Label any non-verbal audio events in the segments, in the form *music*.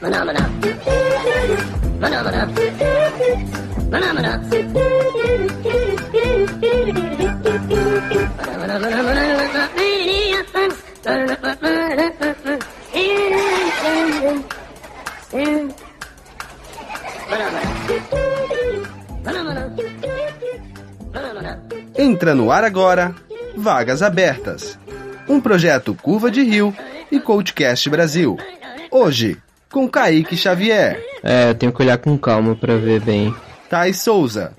Maná, maná. Maná, maná. Maná, maná. Entra no ar agora, Vagas Abertas. Um projeto Curva de Rio e Coachcast Brasil. Hoje, com Kaique Xavier, É, eu tenho que olhar com calma pra ver bem. Thais Souza,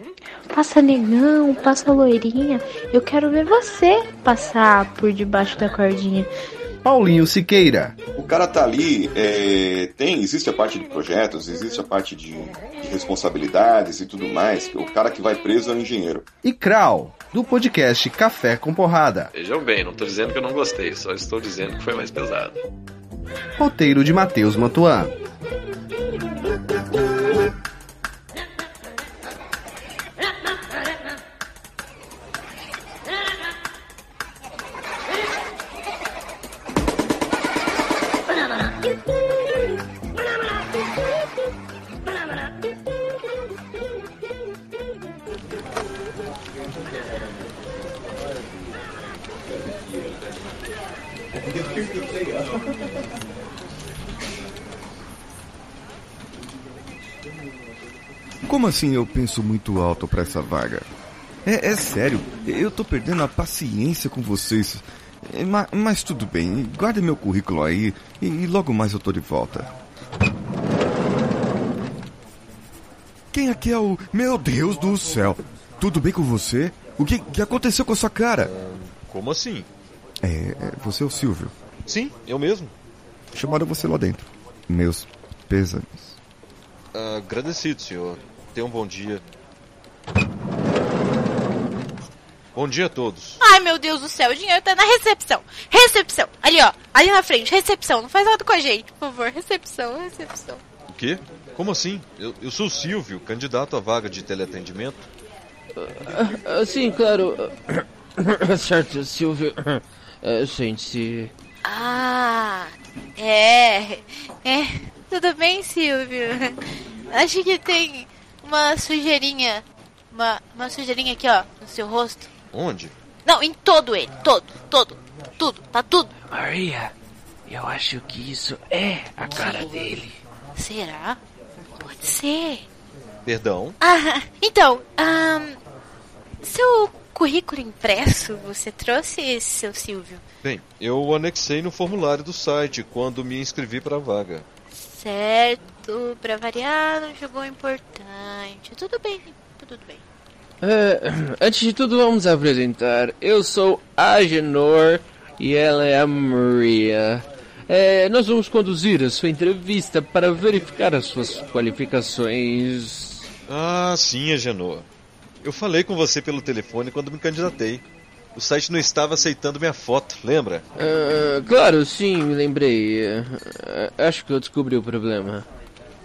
Passa negão, passa loirinha. Eu quero ver você passar por debaixo da cordinha. Paulinho Siqueira, O cara tá ali, é, tem, existe a parte de projetos, existe a parte de, de responsabilidades e tudo mais. O cara que vai preso é o engenheiro. e Krau, do podcast Café com Porrada. Vejam bem, não tô dizendo que eu não gostei, só estou dizendo que foi mais pesado. Roteiro de Matheus Mantuan. Como assim eu penso muito alto pra essa vaga? É, é sério, eu tô perdendo a paciência com vocês. É, ma- Mas, tudo bem, guarde meu currículo aí e, e logo mais eu tô de volta. Quem aqui é o. Meu Deus do céu! Tudo bem com você? O que, que aconteceu com a sua cara? Como assim? É, é, você é o Silvio. Sim, eu mesmo. Chamaram você lá dentro. Meus pêsames. Agradecido, senhor. Tenha um bom dia. Bom dia a todos. Ai, meu Deus do céu, o dinheiro tá na recepção. Recepção. Ali, ó. Ali na frente, recepção. Não faz nada com a gente, por favor. Recepção, recepção. O quê? Como assim? Eu, eu sou o Silvio, candidato à vaga de teleatendimento. Ah, sim, claro. *coughs* certo, Silvio. *coughs* Ah, Sente-se. Ah, é. É. Tudo bem, Silvio? Acho que tem uma sujeirinha. Uma, uma sujeirinha aqui, ó, no seu rosto. Onde? Não, em todo ele. Todo, todo. Tudo, tá tudo. Maria, eu acho que isso é a cara dele. Será? Pode ser. Perdão? Ah, então, ahn, seu currículo impresso você trouxe, seu Silvio? Bem, eu anexei no formulário do site quando me inscrevi para a vaga. Certo, pra variar, não jogou importante. Tudo bem, tudo bem. É, *clears throat* antes de tudo, vamos apresentar. Eu sou Agenor e ela é a Maria. É, nós vamos conduzir a sua entrevista para verificar as suas qualificações. Ah, sim, Agenor. Eu falei com você pelo telefone quando me candidatei. O site não estava aceitando minha foto, lembra? Ah, claro, sim, me lembrei. Ah, acho que eu descobri o problema.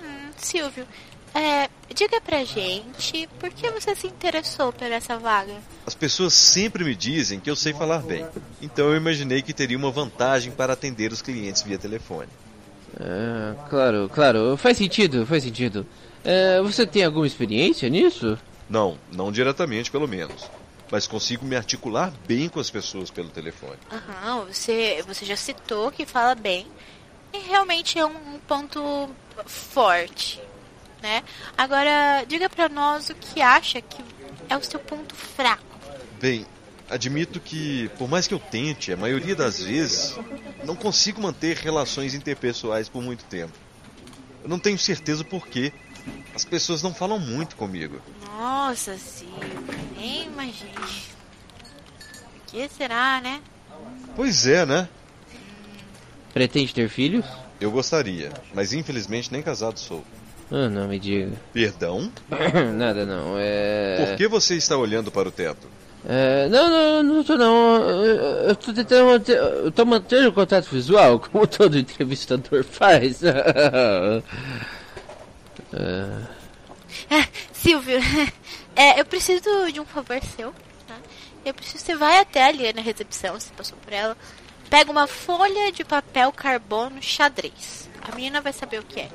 Hum, Silvio, é, diga pra gente por que você se interessou por essa vaga? As pessoas sempre me dizem que eu sei falar bem. Então eu imaginei que teria uma vantagem para atender os clientes via telefone. Ah, claro, claro, faz sentido, faz sentido. É, você tem alguma experiência nisso? Não, não diretamente pelo menos. Mas consigo me articular bem com as pessoas pelo telefone. Aham, você, você já citou que fala bem. E realmente é um ponto forte, né? Agora, diga pra nós o que acha que é o seu ponto fraco. Bem, admito que, por mais que eu tente, a maioria das vezes não consigo manter relações interpessoais por muito tempo. Eu não tenho certeza por quê. As pessoas não falam muito comigo. Nossa, Silvio, nem imagine. O que será, né? Pois é, né? Pretende ter filhos? Eu gostaria, mas infelizmente nem casado sou. Ah, não me diga. Perdão? *coughs* Nada não, é... Por que você está olhando para o teto? É, não, não, não tô não. Eu, eu tô tentando manter. Eu tô mantendo o contato visual, *laughs* como todo entrevistador faz. *laughs* Ah, Silvio, *laughs* é, eu preciso de um favor seu. Tá? Eu preciso que você vai até ali na recepção, você passou por ela. Pega uma folha de papel carbono xadrez. A menina vai saber o que é.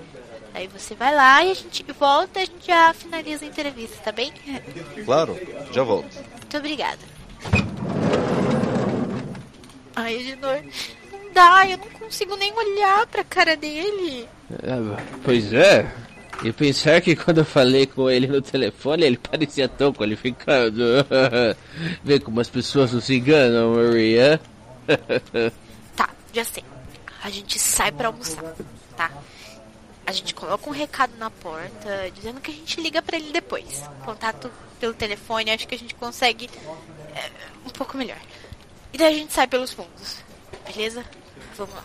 Aí você vai lá e a gente volta e a gente já finaliza a entrevista, tá bem? Claro, já volto. Muito obrigada. Ai, Ednor, não dá, eu não consigo nem olhar pra cara dele. Ah, pois é. E pensar que quando eu falei com ele no telefone, ele parecia tão qualificado. *laughs* Vê como as pessoas nos enganam, Maria. *laughs* Tá, já sei. A gente sai pra almoçar, tá? A gente coloca um recado na porta dizendo que a gente liga pra ele depois. Contato pelo telefone, acho que a gente consegue é, um pouco melhor. E daí a gente sai pelos fundos. Beleza? Vamos lá.